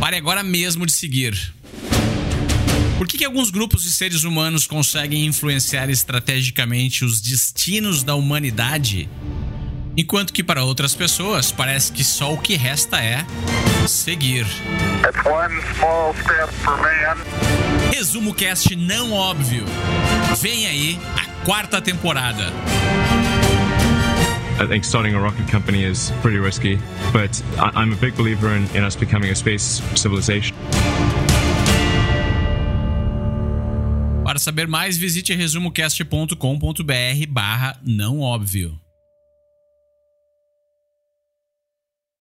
Pare agora mesmo de seguir. Por que, que alguns grupos de seres humanos conseguem influenciar estrategicamente os destinos da humanidade, enquanto que para outras pessoas parece que só o que resta é seguir? Resumo cast não óbvio. Vem aí a quarta temporada. I think starting a rocket company is pretty risky, but I'm a big believer in, in us becoming a space civilization. Para saber mais, visite resumocast.com.br barra não óbvio.